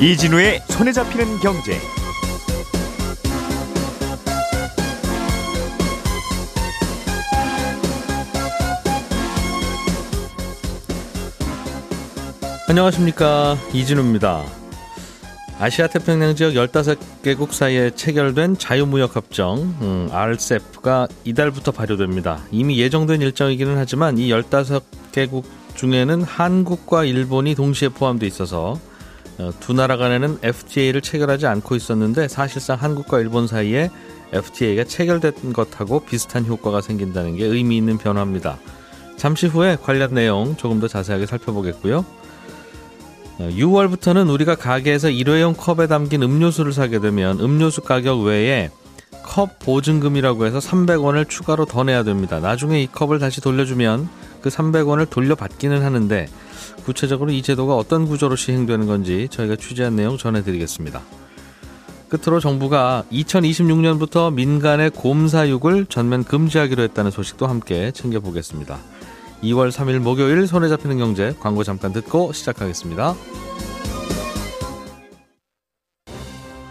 이진우의 손에 잡히는 경제. 안녕하십니까 이진우입니다. 아시아 태평양 지역 15개국 사이에 체결된 자유무역협정 음, RCEP가 이달부터 발효됩니다. 이미 예정된 일정이기는 하지만 이 15개국 중에는 한국과 일본이 동시에 포함되어 있어서 어, 두 나라 간에는 FTA를 체결하지 않고 있었는데 사실상 한국과 일본 사이에 FTA가 체결된 것하고 비슷한 효과가 생긴다는 게 의미 있는 변화입니다. 잠시 후에 관련 내용 조금 더 자세하게 살펴보겠고요. 6월부터는 어, 우리가 가게에서 일회용 컵에 담긴 음료수를 사게 되면 음료수 가격 외에 컵 보증금이라고 해서 300원을 추가로 더 내야 됩니다. 나중에 이 컵을 다시 돌려주면 그 300원을 돌려받기는 하는데 구체적으로 이 제도가 어떤 구조로 시행되는 건지 저희가 취재한 내용 전해드리겠습니다. 끝으로 정부가 2026년부터 민간의 곰사육을 전면 금지하기로 했다는 소식도 함께 챙겨보겠습니다. 2월 3일 목요일 손에 잡히는 경제 광고 잠깐 듣고 시작하겠습니다.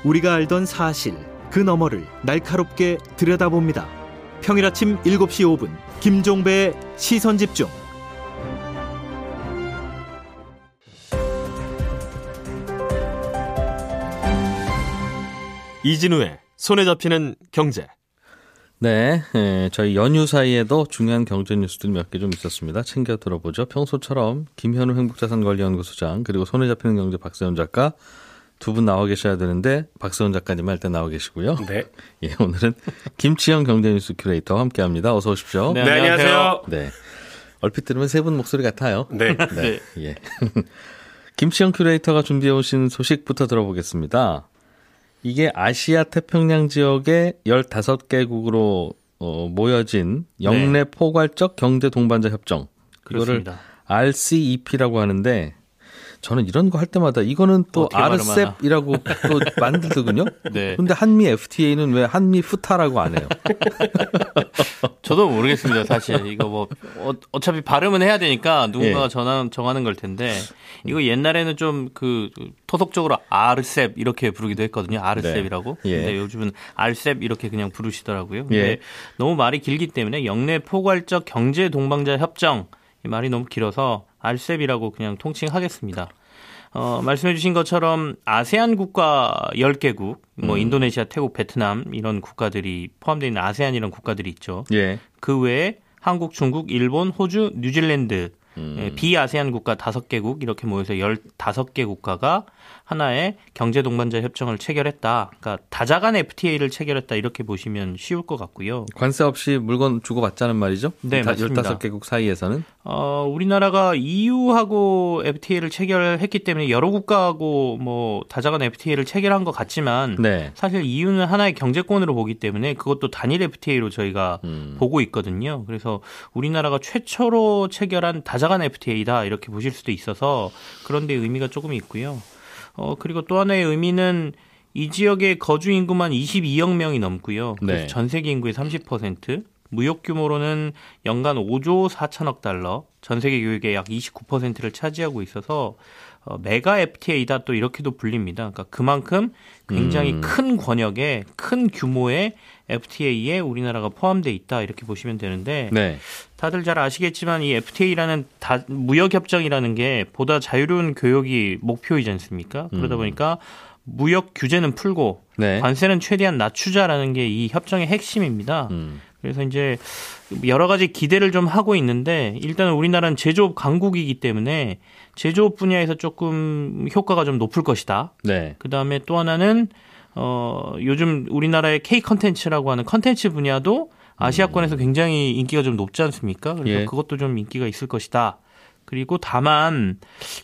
우리가 알던 사실 그 너머를 날카롭게 들여다봅니다. 평일 아침 7시 5분 김종배의 시선 집중. 이진우의 손에 잡히는 경제. 네, 예, 저희 연휴 사이에도 중요한 경제 뉴스들 몇 개 좀 있었습니다. 챙겨 들어보죠. 평소처럼 김현우 행복자산관리연구소장 그리고 손에 잡히는 경제 박세훈 작가 두 분 나와 계셔야 되는데 박세훈 작가님 할 때 나와 계시고요. 네. 예, 오늘은 김치영 경제뉴스 큐레이터와 함께합니다. 어서 오십시오. 네, 안녕하세요. 네. 얼핏 들으면 세 분 목소리 같아요. 네. 네. 예. 김치영 큐레이터가 준비해 오신 소식부터 들어보겠습니다. 이게 아시아 태평양 지역의 15개국으로 어, 모여진 영내 네. 포괄적 경제 동반자 협정. 그거를 그렇습니다. RCEP라고 하는데 저는 이런 거 할 때마다 이거는 또 RCEP이라고 또 만들더군요. 네. 근데 한미 FTA는 왜 한미 후타라고 안 해요? 저도 모르겠습니다, 사실. 이거 뭐 어, 차피 발음은 해야 되니까 누군가가 예. 전화, 정하는 걸 텐데 이거 옛날에는 좀 그 토속적으로 RCEP 이렇게 부르기도 했거든요. RCEP이라고. 네. 예. 근데 요즘은 RCEP 이렇게 그냥 부르시더라고요. 근데 예. 너무 말이 길기 때문에 영내 포괄적 경제 동반자 협정 이 말이 너무 길어서 RCEP이라고 그냥 통칭하겠습니다. 어, 말씀해 주신 것처럼 아세안 국가 10개국, 뭐 음. 인도네시아, 태국, 베트남 이런 국가들이 포함되어 있는 아세안 이런 국가들이 있죠. 예. 그 외에 한국, 중국, 일본, 호주, 뉴질랜드 음. 예, 비아세안 국가 5개국 이렇게 모여서 15개 국가가 하나의 경제 동반자 협정을 체결했다. 그러니까 다자간 FTA를 체결했다 이렇게 보시면 쉬울 것 같고요. 관세 없이 물건 주고 받자는 말이죠? 네, 다, 맞습니다. 15개국 사이에서는 어, 우리나라가 EU하고 FTA를 체결했기 때문에 여러 국가하고 뭐 다자간 FTA를 체결한 것 같지만 네. 사실 EU는 하나의 경제권으로 보기 때문에 그것도 단일 FTA로 저희가 음. 보고 있거든요. 그래서 우리나라가 최초로 체결한 다자간 FTA다 이렇게 보실 수도 있어서 그런 데 의미가 조금 있고요. 어, 그리고 또 하나의 의미는 이 지역의 거주 인구만 22억 명이 넘고요. 네. 전 세계 인구의 30%, 무역 규모로는 연간 5조 4천억 달러, 전 세계 교육의 약 29%를 차지하고 있어서 어, 메가 FTA다 또 이렇게도 불립니다. 그러니까 그만큼 굉장히 음. 큰 권역의 큰 규모의 FTA에 우리나라가 포함돼 있다 이렇게 보시면 되는데 네. 다들 잘 아시겠지만 이 FTA라는 다, 무역 협정이라는 게 보다 자유로운 교역이 목표이지 않습니까? 그러다 음. 보니까 무역 규제는 풀고 네. 관세는 최대한 낮추자라는 게 이 협정의 핵심입니다. 음. 그래서 이제 여러 가지 기대를 좀 하고 있는데 일단은 우리나라는 제조업 강국이기 때문에 제조업 분야에서 조금 효과가 좀 높을 것이다. 네. 그 다음에 또 하나는 어 요즘 우리나라의 K 컨텐츠라고 하는 컨텐츠 분야도 아시아권에서 굉장히 인기가 좀 높지 않습니까? 그래서 예. 그것도 좀 인기가 있을 것이다. 그리고 다만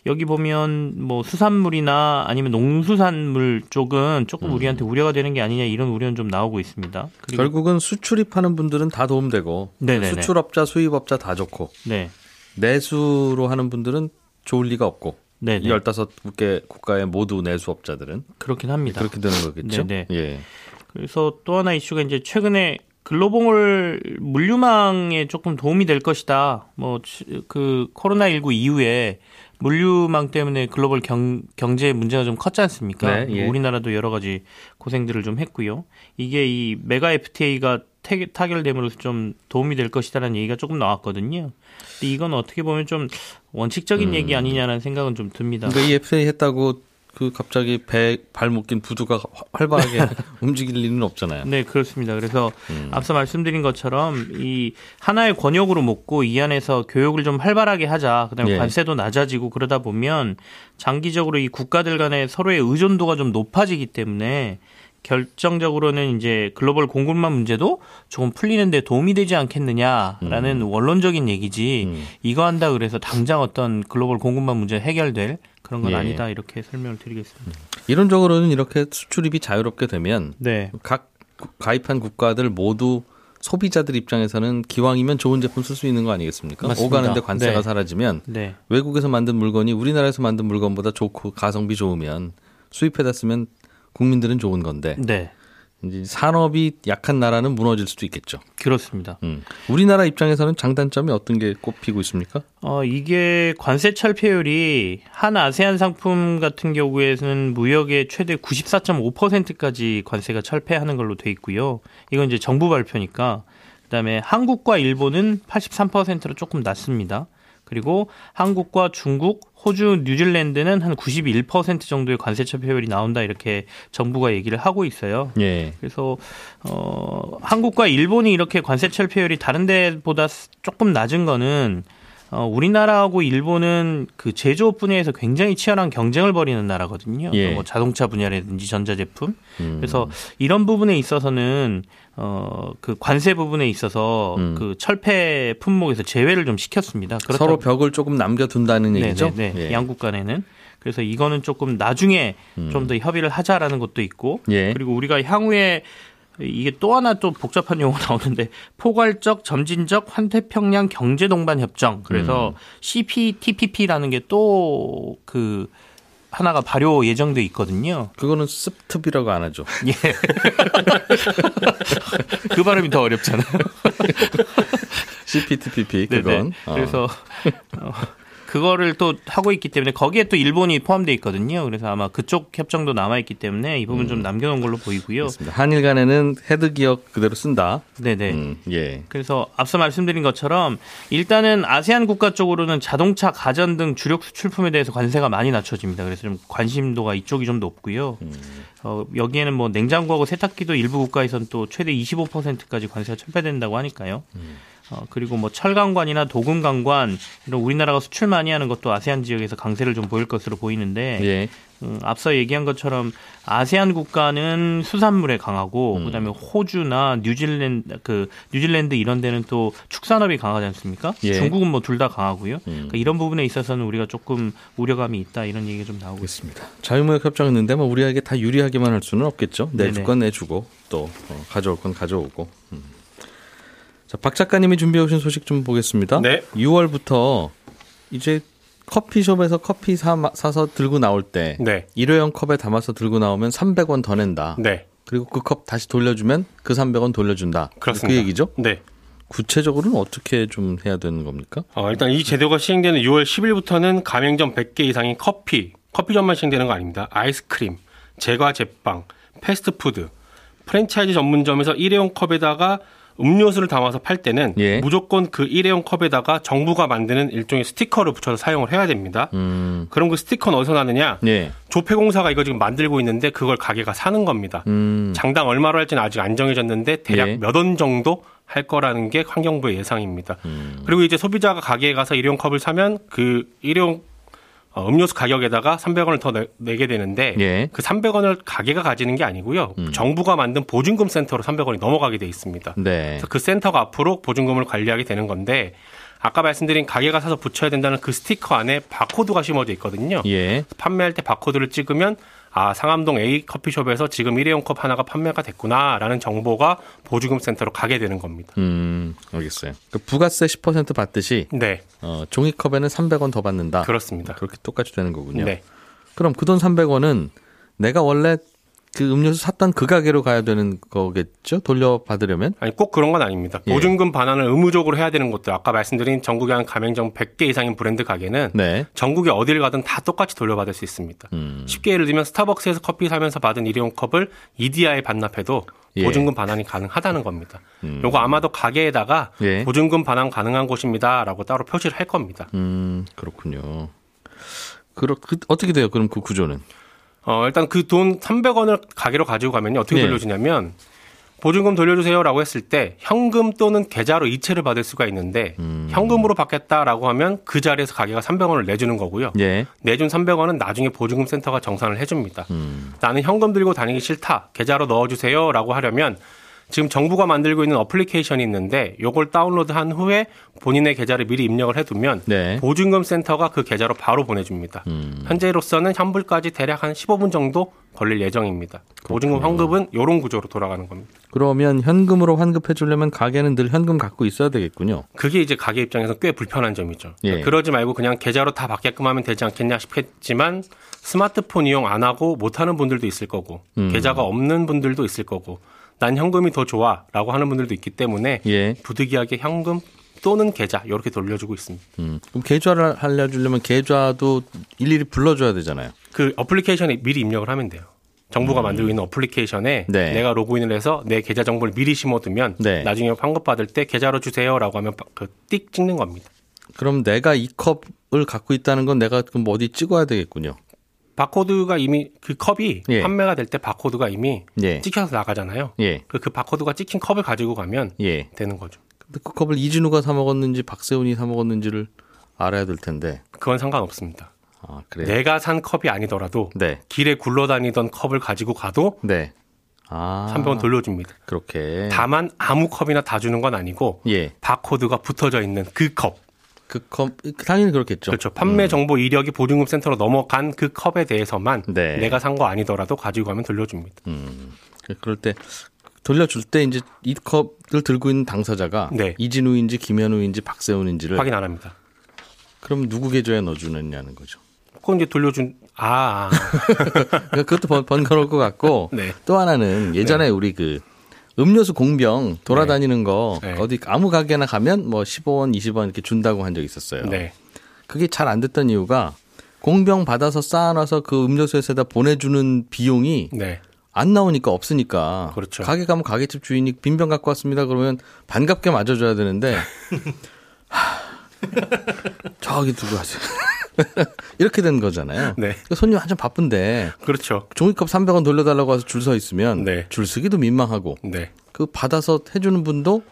여기 보면 뭐 수산물이나 아니면 농수산물 쪽은 조금 음. 우리한테 우려가 되는 게 아니냐 이런 우려는 좀 나오고 있습니다. 결국은 수출입하는 분들은 다 도움되고 네네네. 수출업자, 수입업자 다 좋고 네. 내수로 하는 분들은 좋을 리가 없고 네네. 15개 국가의 모두 내수업자들은 그렇긴 합니다. 그렇게 되는 거겠죠. 네네. 예. 그래서 또 하나 이슈가 이제 최근에 글로벌 물류망에 조금 도움이 될 것이다. 뭐 그 코로나 19 이후에 물류망 때문에 글로벌 경, 경제 문제가 좀 컸지 않습니까? 네, 예. 우리나라도 여러 가지 고생들을 좀 했고요. 이게 이 메가 FTA가 타결됨으로써 좀 도움이 될 것이다라는 얘기가 조금 나왔거든요. 근데 이건 어떻게 보면 좀 원칙적인 음. 얘기 아니냐라는 생각은 좀 듭니다. 그러니까 이 FTA 했다고 그 갑자기 배 발 묶인 부두가 활발하게 움직일 리는 없잖아요. 네, 그렇습니다. 그래서 음. 앞서 말씀드린 것처럼 이 하나의 권역으로 먹고 이 안에서 교육을 좀 활발하게 하자. 그다음에 예. 관세도 낮아지고 그러다 보면 장기적으로 이 국가들 간의 서로의 의존도가 좀 높아지기 때문에 결정적으로는 이제 글로벌 공급망 문제도 조금 풀리는데 도움이 되지 않겠느냐라는 음. 원론적인 얘기지 음. 이거 한다 그래서 당장 어떤 글로벌 공급망 문제 해결될 그런 건 예. 아니다 이렇게 설명을 드리겠습니다. 이론적으로는 이렇게 수출입이 자유롭게 되면 네. 각 가입한 국가들 모두 소비자들 입장에서는 기왕이면 좋은 제품 쓸 수 있는 거 아니겠습니까? 맞습니다. 오가는데 관세가 네. 사라지면 네. 외국에서 만든 물건이 우리나라에서 만든 물건보다 좋고 가성비 좋으면 수입해다 쓰면 국민들은 좋은 건데 네. 이제 산업이 약한 나라는 무너질 수도 있겠죠. 그렇습니다. 음. 우리나라 입장에서는 장단점이 어떤 게 꼽히고 있습니까? 어, 이게 관세 철폐율이 한 아세안 상품 같은 경우에는 무역의 최대 94.5%까지 관세가 철폐하는 걸로 돼 있고요. 이건 이제 정부 발표니까. 그다음에 한국과 일본은 83%로 조금 낮습니다. 그리고 한국과 중국, 호주, 뉴질랜드는 한 91% 정도의 관세 처폐율이 나온다 이렇게 정부가 얘기를 하고 있어요. 예. 그래서 어 한국과 일본이 이렇게 관세 철폐율이 다른 데보다 조금 낮은 거는 어, 우리나라하고 일본은 그 제조업 분야에서 굉장히 치열한 경쟁을 벌이는 나라거든요. 예. 뭐 자동차 분야라든지 전자제품. 음. 그래서 이런 부분에 있어서는 어, 그 관세 부분에 있어서 음. 그 철폐 품목에서 제외를 좀 시켰습니다. 서로 벽을 조금 남겨둔다는 얘기죠. 네, 네. 예. 양국 간에는. 그래서 이거는 조금 나중에 음. 좀더 협의를 하자라는 것도 있고 예. 그리고 우리가 향후에 이게 또 하나 또 복잡한 용어 나오는데 포괄적 점진적 환태평양 경제 동반 협정 그래서 음. CPTPP라는 게 또 그 하나가 발효 예정돼 있거든요. 그거는 습트비라고 안 하죠. 예. 그 발음이 더 어렵잖아요. CPTPP 그건. 어. 그래서 어, 그거를 또 하고 있기 때문에 거기에 또 일본이 포함되어 있거든요. 그래서 아마 그쪽 협정도 남아 있기 때문에 이 부분 음. 좀 남겨놓은 걸로 보이고요. 그렇습니다. 한일 간에는 헤드 기억 그대로 쓴다. 네네. 음, 예. 그래서 앞서 말씀드린 것처럼 일단은 아세안 국가 쪽으로는 자동차, 가전 등 주력 수출품에 대해서 관세가 많이 낮춰집니다. 그래서 좀 관심도가 이쪽이 좀 높고요. 음. 어, 여기에는 뭐 냉장고하고 세탁기도 일부 국가에선 또 최대 25%까지 관세가 철폐된다고 하니까요. 음. 어, 그리고 뭐 철강관이나 도금강관 이런 우리나라가 수출 많이 하는 것도 아세안 지역에서 강세를 좀 보일 것으로 보이는데 예. 음, 앞서 얘기한 것처럼 아세안 국가는 수산물에 강하고 음. 그다음에 호주나 뉴질랜드 그 뉴질랜드 이런 데는 또 축산업이 강하지 않습니까? 예. 중국은 뭐 둘 다 강하고요. 음. 그러니까 이런 부분에 있어서는 우리가 조금 우려감이 있다 이런 얘기가 좀 나오고 있습니다. 자유무역 협정했는데 뭐 우리에게 다 유리하게만 할 수는 없겠죠. 내줄 건 내주고 또 어, 가져올 건 가져오고. 음. 자, 박 작가님이 준비해 오신 소식 좀 보겠습니다. 네. 6월부터 이제 커피숍에서 커피 사, 사서 들고 나올 때 네. 일회용 컵에 담아서 들고 나오면 300원 더 낸다. 네. 그리고 그 컵 다시 돌려주면 그 300원 돌려준다. 그렇습니다. 그 얘기죠? 네. 구체적으로는 어떻게 좀 해야 되는 겁니까? 어, 일단 이 제도가 시행되는 6월 10일부터는 가맹점 100개 이상의 커피, 커피점만 시행되는 거 아닙니다. 아이스크림, 제과 제빵, 패스트푸드, 프랜차이즈 전문점에서 일회용 컵에다가 음료수를 담아서 팔 때는 예. 무조건 그 일회용 컵에다가 정부가 만드는 일종의 스티커를 붙여서 사용을 해야 됩니다. 음. 그럼 그 스티커는 어디서 나느냐? 예. 조폐공사가 이거 지금 만들고 있는데 그걸 가게가 사는 겁니다. 음. 장당 얼마로 할지는 아직 안 정해졌는데 대략 예. 몇원 정도 할 거라는 게 환경부의 예상입니다. 음. 그리고 이제 소비자가 가게에 가서 일회용 컵을 사면 그 일회용 어, 음료수 가격에다가 300원을 더 내, 게 되는데 예. 그 300원을 가게가 가지는 게 아니고요. 음. 정부가 만든 보증금 센터로 300원이 넘어가게 돼 있습니다. 네. 그래서 그 센터가 앞으로 보증금을 관리하게 되는 건데 아까 말씀드린 가게가 사서 붙여야 된다는 그 스티커 안에 바코드가 심어져 있거든요. 예. 판매할 때 바코드를 찍으면 아 상암동 A 커피숍에서 지금 일회용 컵 하나가 판매가 됐구나라는 정보가 보증금 센터로 가게 되는 겁니다. 음, 알겠어요. 그 부가세 10% 받듯이 네. 어, 종이컵에는 300원 더 받는다. 그렇습니다. 그렇게 똑같이 되는 거군요. 네. 그럼 그 돈 300원은 내가 원래 그 음료수 샀던 그 가게로 가야 되는 거겠죠? 돌려받으려면? 아니 꼭 그런 건 아닙니다. 예. 보증금 반환을 의무적으로 해야 되는 것도 아까 말씀드린 전국에 한 가맹점 100개 이상인 브랜드 가게는 네. 전국에 어디를 가든 다 똑같이 돌려받을 수 있습니다. 음. 쉽게 예를 들면 스타벅스에서 커피 사면서 받은 일회용 컵을 이디야에 반납해도 예. 보증금 반환이 가능하다는 겁니다. 음. 요거 아마도 가게에다가 예. 보증금 반환 가능한 곳입니다라고 따로 표시를 할 겁니다. 음, 그렇군요. 그렇 그, 어떻게 돼요? 그럼 그 구조는? 어, 일단 그 돈 300원을 가게로 가지고 가면 어떻게 네. 돌려주냐면 보증금 돌려주세요라고 했을 때 현금 또는 계좌로 이체를 받을 수가 있는데 음. 현금으로 받겠다라고 하면 그 자리에서 가게가 300원을 내주는 거고요. 예. 내준 300원은 나중에 보증금 센터가 정산을 해줍니다. 음. 나는 현금 들고 다니기 싫다. 계좌로 넣어주세요라고 하려면 지금 정부가 만들고 있는 어플리케이션이 있는데 요걸 다운로드한 후에 본인의 계좌를 미리 입력을 해두면 네. 보증금 센터가 그 계좌로 바로 보내줍니다. 음. 현재로서는 환불까지 대략 한 15분 정도 걸릴 예정입니다. 그렇군요. 보증금 환급은 이런 구조로 돌아가는 겁니다. 그러면 현금으로 환급해 주려면 가게는 늘 현금 갖고 있어야 되겠군요. 그게 이제 가게 입장에서 꽤 불편한 점이죠. 예. 그러지 말고 그냥 계좌로 다 받게끔 하면 되지 않겠냐 싶겠지만 스마트폰 이용 안 하고 못 하는 분들도 있을 거고 음. 계좌가 없는 분들도 있을 거고 난 현금이 더 좋아라고 하는 분들도 있기 때문에 예. 부득이하게 현금 또는 계좌 이렇게 돌려주고 있습니다. 음, 그럼 계좌를 알려주려면 계좌도 일일이 불러줘야 되잖아요. 그 어플리케이션에 미리 입력을 하면 돼요. 정부가 음. 만들고 있는 어플리케이션에 네. 내가 로그인을 해서 내 계좌 정보를 미리 심어두면 네. 나중에 환급 받을 때 계좌로 주세요라고 하면 그띡 찍는 겁니다. 그럼 내가 이 컵을 갖고 있다는 건 내가 그럼 어디 찍어야 되겠군요. 바코드가 이미 그 컵이 예. 판매가 될 때 바코드가 이미 예. 찍혀서 나가잖아요. 예. 그, 그 바코드가 찍힌 컵을 가지고 가면 예. 되는 거죠. 근데 그 컵을 이진우가 사 먹었는지 박세훈이 사 먹었는지를 알아야 될 텐데. 그건 상관없습니다. 아, 그래요? 내가 산 컵이 아니더라도 네. 길에 굴러다니던 컵을 가지고 가도 네. 아, 300원 돌려줍니다. 그렇게. 다만 아무 컵이나 다 주는 건 아니고 예. 바코드가 붙어져 있는 그 컵. 그 컵, 당연히 그렇겠죠. 그렇죠. 판매 음. 정보 이력이 보증금 센터로 넘어간 그 컵에 대해서만 네. 내가 산 거 아니더라도 가지고 가면 돌려줍니다. 음. 그럴 때 돌려줄 때 이제 이 컵을 들고 있는 당사자가 네. 이진우인지 김현우인지 박세훈인지를 확인 안 합니다. 그럼 누구 계좌에 넣어주느냐는 거죠. 그건 이제 돌려준 아, 아. 그것도 번, 번거로울 것 같고 네. 또 하나는 예전에 네. 우리 그 음료수 공병 돌아다니는 네. 거 네. 어디 아무 가게나 가면 뭐 15원, 20원 이렇게 준다고 한 적이 있었어요. 네. 그게 잘 안 됐던 이유가 공병 받아서 쌓아놔서 그 음료수에서다 보내주는 비용이 네. 안 나오니까 없으니까 그렇죠. 가게 가면 가게집 주인이 빈병 갖고 왔습니다 그러면 반갑게 맞아줘야 되는데 하, 저기 두고 가세요. 이렇게 된 거잖아요. 네. 그러니까 손님 한참 바쁜데. 그렇죠. 종이컵 300원 돌려달라고 해서 줄 서 있으면 네. 줄 서기도 민망하고. 네. 그 받아서 해주는 분도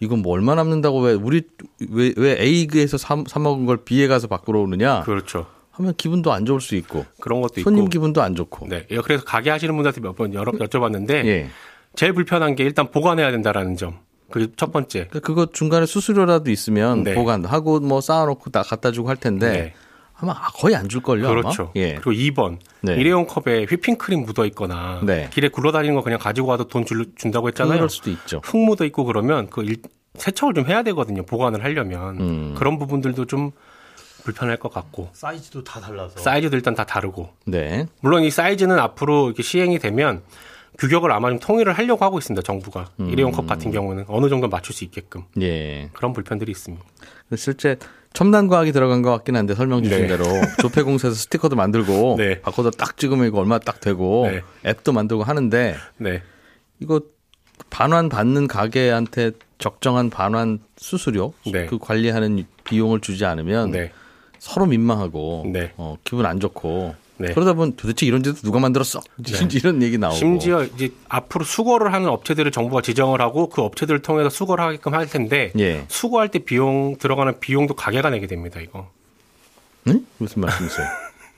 이건 뭐 얼마 남는다고 왜 우리 왜, 왜 A에서 사, 사 먹은 걸 B에 가서 바꾸러 오느냐. 그렇죠. 하면 기분도 안 좋을 수 있고 그런 것도 손님 있고. 기분도 안 좋고. 네. 예, 그래서 가게 하시는 분들한테 몇 번 여쭤봤는데 예. 제일 불편한 게 일단 보관해야 된다라는 점. 그게 첫 번째. 그러니까 그거 중간에 수수료라도 있으면 네. 보관도 하고 뭐 쌓아놓고 다 갖다 주고 할 텐데 네. 아마 거의 안 줄 걸요. 그렇죠. 예. 그리고 2번 네. 일회용 컵에 휘핑크림 묻어 있거나 네. 길에 굴러다니는 거 그냥 가지고 와도 돈 줄, 준다고 했잖아요. 그럴 수도 있죠. 흙 묻어 있고 그러면 그 일, 세척을 좀 해야 되거든요. 보관을 하려면 음. 그런 부분들도 좀 불편할 것 같고 사이즈도 다 달라서 사이즈도 일단 다 다르고 네 물론 이 사이즈는 앞으로 이렇게 시행이 되면 규격을 아마 좀 통일을 하려고 하고 있습니다. 정부가 음. 일회용 컵 같은 경우는 어느 정도 맞출 수 있게끔 예 그런 불편들이 있습니다. 실제 첨단 과학이 들어간 것 같긴 한데 설명 주신 네. 대로 조폐 공사에서 스티커도 만들고 네. 바코드 딱 찍으면 이거 얼마 딱 되고 네. 앱도 만들고 하는데 네. 이거 반환 받는 가게한테 적정한 반환 수수료 네. 그 관리하는 비용을 주지 않으면 네. 서로 민망하고 네. 어, 기분 안 좋고 네. 그러다 보면 도대체 이런 데도 누가 만들었어? 네. 이런 얘기 나오고. 심지어 이제 앞으로 수거를 하는 업체들을 정부가 지정을 하고 그 업체들을 통해서 수거를 하게끔 할 텐데 예. 수거할 때 비용 들어가는 비용도 가게가 내게 됩니다. 이거. 응? 무슨 말씀이세요?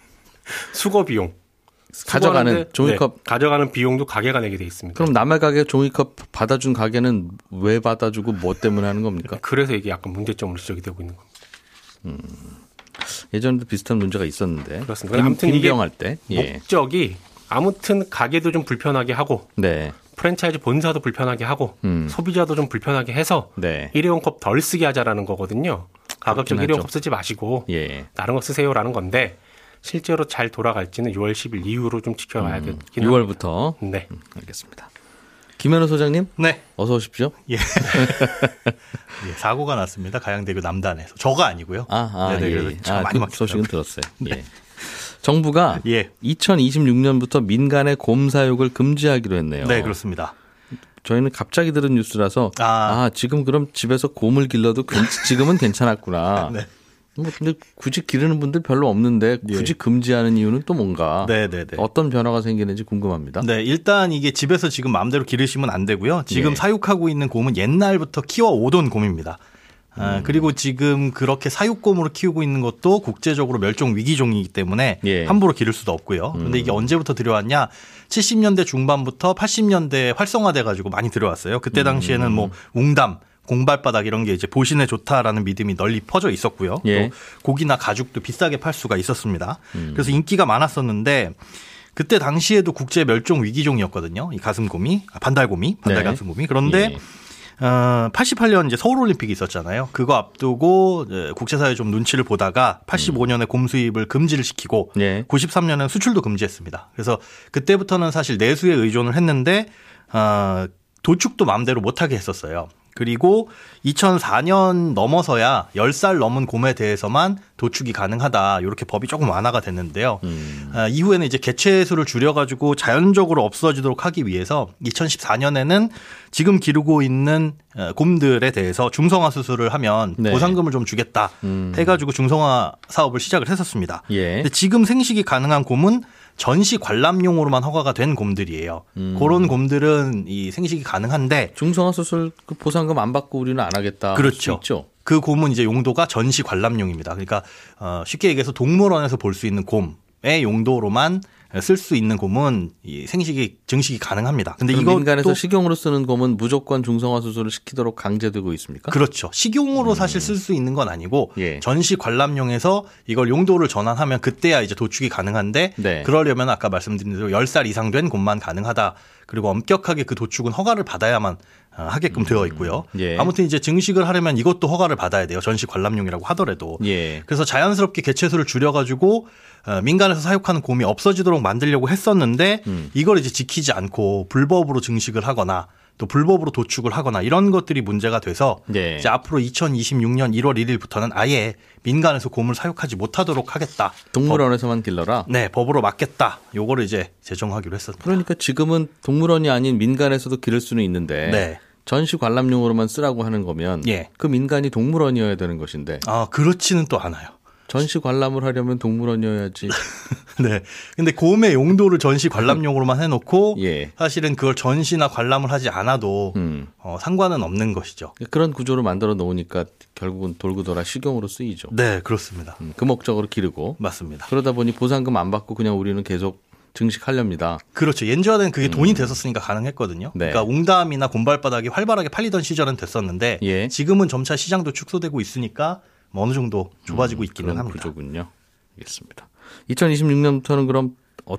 수거 비용. 가져가는 종이컵 네, 가져가는 비용도 가게가 내게 돼 있습니다. 그럼 남의 가게 종이컵 받아준 가게는 왜 받아주고 뭐 때문에 하는 겁니까? 그래서 이게 약간 문제점으로 지적이 되고 있는 겁니다. 음. 예전에도 비슷한 문제가 있었는데. 그렇습니다. 아무튼 임병할 때 예. 목적이 아무튼 가게도 좀 불편하게 하고 네. 프랜차이즈 본사도 불편하게 하고 음. 소비자도 좀 불편하게 해서 네. 일회용 컵 덜 쓰게 하자라는 거거든요. 가급적 일회용 컵 쓰지 마시고 예. 다른 거 쓰세요라는 건데 실제로 잘 돌아갈지는 6월 10일 이후로 좀 지켜봐야 되긴 음, 6월부터. 네. 음, 알겠습니다. 김현우 소장님. 네. 어서 오십시오. 예. 예. 사고가 났습니다. 가양대교 남단에서. 저가 아니고요. 아, 아 네네, 예. 그래서 차 아, 많이 그 소식은 들었어요. 네. 예. 정부가 예. 2026년부터 민간의 곰 사육을 금지하기로 했네요. 네, 그렇습니다. 저희는 갑자기 들은 뉴스라서 아, 아. 지금 그럼 집에서 곰을 길러도 괜- 지금은 괜찮았구나. 네. 뭐 근데 굳이 기르는 분들 별로 없는데 굳이 금지하는 이유는 또 뭔가 네, 네, 네. 어떤 변화가 생기는지 궁금합니다. 네, 일단 이게 집에서 지금 마음대로 기르시면 안 되고요. 지금 예. 사육하고 있는 곰은 옛날부터 키워 오던 곰입니다. 음. 아, 그리고 지금 그렇게 사육곰으로 키우고 있는 것도 국제적으로 멸종 위기종이기 때문에 예. 음. 함부로 기를 수도 없고요. 근데 이게 언제부터 들여왔냐? 70년대 중반부터 80년대에 활성화돼 가지고 많이 들어왔어요. 그때 당시에는 뭐 웅담 공발바닥 이런 게 이제 보신에 좋다라는 믿음이 널리 퍼져 있었고요. 예. 또 고기나 가죽도 비싸게 팔 수가 있었습니다. 그래서 인기가 많았었는데 그때 당시에도 국제 멸종 위기종이었거든요. 이 가슴곰이, 아, 반달곰이, 반달 네. 가슴곰이. 그런데 예. 어, 88년 이제 서울 올림픽이 있었잖아요. 그거 앞두고 국제사회 좀 눈치를 보다가 85년에 곰 수입을 금지를 시키고 예. 93년에는 수출도 금지했습니다. 그래서 그때부터는 사실 내수에 의존을 했는데 어, 도축도 마음대로 못하게 했었어요. 그리고 2004년 넘어서야 10살 넘은 곰에 대해서만 도축이 가능하다. 이렇게 법이 조금 완화가 됐는데요. 아, 이후에는 이제 개체 수를 줄여가지고 자연적으로 없어지도록 하기 위해서 2014년에는 지금 기르고 있는 어, 곰들에 대해서 중성화 수술을 하면 네. 보상금을 좀 주겠다 해가지고 중성화 사업을 시작을 했었습니다. 예. 근데 지금 생식이 가능한 곰은 전시 관람용으로만 허가가 된 곰들이에요. 음. 그런 곰들은 이 생식이 가능한데 중성화 수술 그 보상금 안 받고 우리는 안 하겠다. 할 그렇죠. 그 곰은 이제 용도가 전시 관람용입니다. 그러니까 어, 쉽게 얘기해서 동물원에서 볼 수 있는 곰의 용도로만 쓸 수 있는 곰은 이 생식이 증식이 가능합니다. 근데 이거 민간에서 또 식용으로 쓰는 곰은 무조건 중성화 수술을 시키도록 강제되고 있습니까? 그렇죠. 식용으로 사실 쓸 수 있는 건 아니고 음. 예. 전시 관람용에서 이걸 용도를 전환하면 그때야 이제 도축이 가능한데 네. 그러려면 아까 말씀드린 대로 10살 이상 된 곰만 가능하다. 그리고 엄격하게 그 도축은 허가를 받아야만 어, 하게끔 되어 있고요. 예. 아무튼 이제 증식을 하려면 이것도 허가를 받아야 돼요. 전시 관람용이라고 하더라도. 예. 그래서 자연스럽게 개체수를 줄여가지고 어, 민간에서 사육하는 곰이 없어지도록 만들려고 했었는데 음. 이걸 이제 지키지 않고 불법으로 증식을 하거나 또 불법으로 도축을 하거나 이런 것들이 문제가 돼서 네. 이제 앞으로 2026년 1월 1일부터는 아예 민간에서 곰을 사육하지 못하도록 하겠다. 동물원에서만 길러라. 법, 네, 법으로 막겠다. 요거를 이제 제정하기로 했었습니다. 그러니까 지금은 동물원이 아닌 민간에서도 기를 수는 있는데 네. 전시 관람용으로만 쓰라고 하는 거면 예. 그 민간이 동물원이어야 되는 것인데 아, 그렇지는 또 않아요. 전시 관람을 하려면 동물원이어야지. 네. 근데 곰의 용도를 전시 관람용으로만 해놓고 예. 사실은 그걸 전시나 관람을 하지 않아도 음. 어, 상관은 없는 것이죠. 그런 구조를 만들어 놓으니까 결국은 돌고 돌아 식용으로 쓰이죠. 네, 그렇습니다. 음, 그 목적으로 기르고 맞습니다. 그러다 보니 보상금 안 받고 그냥 우리는 계속 증식하렵니다. 그렇죠. 옛날에는 그게 돈이 됐었으니까 가능했거든요. 음. 네. 그러니까 웅담이나 곰발바닥이 활발하게 팔리던 시절은 됐었는데 예. 지금은 점차 시장도 축소되고 있으니까 뭐 어느 정도 좁아지고 있기는 음, 합니다. 구조군요. 알겠습니다. 2026년부터는 그럼 어,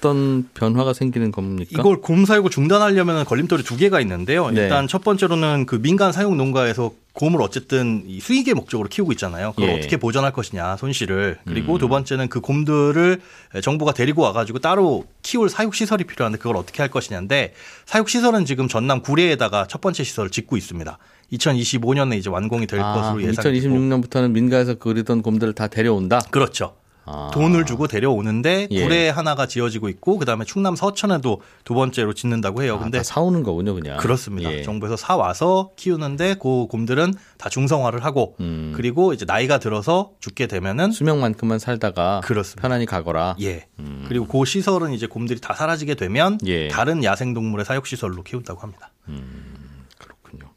떤 변화가 생기는 겁니까? 이걸 곰 사육을 중단하려면 걸림돌이 두 개가 있는데요. 네. 일단 첫 번째로는 그 민간 사육 농가에서 곰을 어쨌든 이 수익의 목적으로 키우고 있잖아요. 그걸 예. 어떻게 보전할 것이냐 손실을 그리고 음. 두 번째는 그 곰들을 정부가 데리고 와가지고 따로 키울 사육 시설이 필요한데 그걸 어떻게 할 것이냐인데 사육 시설은 지금 전남 구례에다가 첫 번째 시설을 짓고 있습니다. 2025년에 이제 완공이 될 아, 것으로 예상되고 2026년부터는 민가에서 그리던 곰들을 다 데려온다. 그렇죠. 아. 돈을 주고 데려오는데 예. 구례에 하나가 지어지고 있고 그다음에 충남 서천에도 두 번째로 짓는다고 해요. 아, 근데 다 사오는 거군요, 그냥. 그렇습니다. 예. 정부에서 사 와서 키우는데 그 곰들은 다 중성화를 하고 음. 그리고 이제 나이가 들어서 죽게 되면은 수명만큼만 살다가 그렇습니다. 편안히 가거라. 예. 그리고 그 시설은 이제 곰들이 다 사라지게 되면 예. 다른 야생 동물의 사육 시설로 키운다고 합니다. 그렇군요.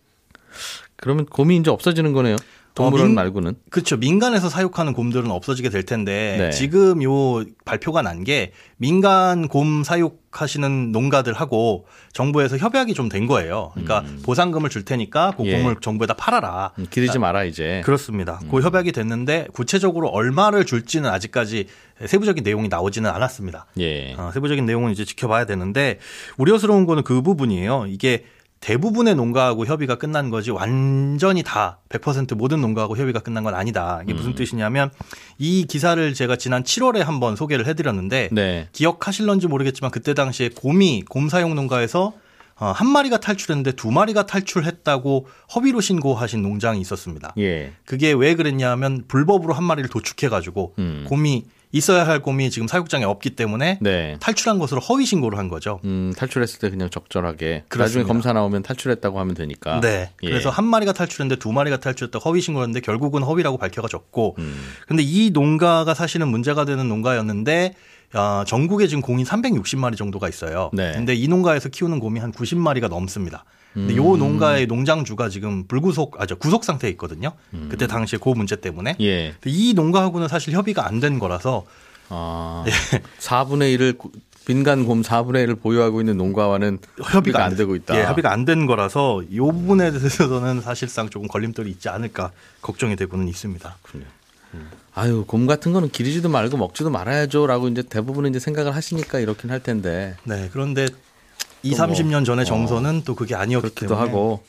그러면 곰이 이제 없어지는 거네요. 동물원 어, 민- 말고는. 그렇죠. 민간에서 사육하는 곰들은 없어지게 될 텐데 네. 지금 요 발표가 난 게 민간 곰 사육하시는 농가들하고 정부에서 협약이 좀 된 거예요. 그러니까 보상금을 줄 테니까 그 음. 예. 곰을 정부에다 팔아라. 음, 기르지 마라 이제. 그렇습니다. 그 협약이 됐는데 구체적으로 얼마를 줄지는 아직까지 세부적인 내용이 나오지는 않았습니다. 예. 어, 세부적인 내용은 이제 지켜봐야 되는데 우려스러운 거는 그 부분이에요. 이게 대부분의 농가하고 협의가 끝난 거지 완전히 다 100% 모든 농가하고 협의가 끝난 건 아니다. 이게 무슨 음. 뜻이냐면 이 기사를 제가 지난 7월에 한번 소개를 해드렸는데 네. 기억하실런지 모르겠지만 그때 당시에 곰이 곰사용 농가에서 어, 한 마리가 탈출했는데 두 마리가 탈출했다고 허위로 신고하신 농장이 있었습니다. 예. 그게 왜 그랬냐면 불법으로 한 마리를 도축해가지고 음. 곰이 있어야 할 곰이 지금 사육장에 없기 때문에 네. 탈출한 것으로 허위 신고를 한 거죠. 음, 탈출했을 때 그냥 적절하게 그렇습니다. 나중에 검사 나오면 탈출했다고 하면 되니까. 네. 예. 그래서 한 마리가 탈출했는데 두 마리가 탈출했다고 허위 신고했는데 결국은 허위라고 밝혀졌고. 음. 근데 이 농가가 사실은 문제가 되는 농가였는데 어, 전국에 지금 공인 360마리 정도가 있어요. 네. 근데 이 농가에서 키우는 곰이 한 90마리가 넘습니다. 근데 음. 요 농가의 농장주가 지금 불구속 아저 구속 상태에 있거든요. 음. 그때 당시에 그 문제 때문에. 예. 이 농가하고는 사실 협의가 안 된 거라서 아, 예. 4분의 1을 빈간 곰 4분의 1을 보유하고 있는 농가와는 협의가, 협의가 안 되고 있다. 예, 협의가 안 된 거라서 이 부분에 대해서는 사실상 조금 걸림돌이 있지 않을까 걱정이 되고는 있습니다. 그렇군요. 아유 곰 같은 거는 기르지도 말고 먹지도 말아야죠라고 이제 대부분 이제 생각을 하시니까 이렇긴 할 텐데. 네 그런데 2, 30년 전의 어. 정서는 어, 또 그게 아니었기 때문에. 하고.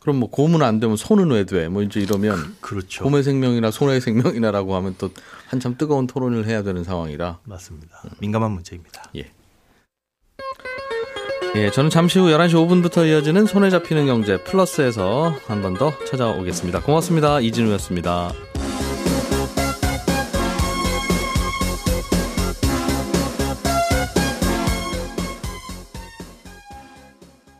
그럼 뭐 곰은 안 되면 소는 왜 돼? 뭐 이제 이러면 그, 렇죠 곰의 생명이나 소의 생명이나라고 하면 또 한참 뜨거운 토론을 해야 되는 상황이라 맞습니다. 민감한 문제입니다. 예. 예, 저는 잠시 후 11시 5분부터 이어지는 손에 잡히는 경제 플러스에서 한 번 더 찾아오겠습니다. 고맙습니다. 이진우였습니다.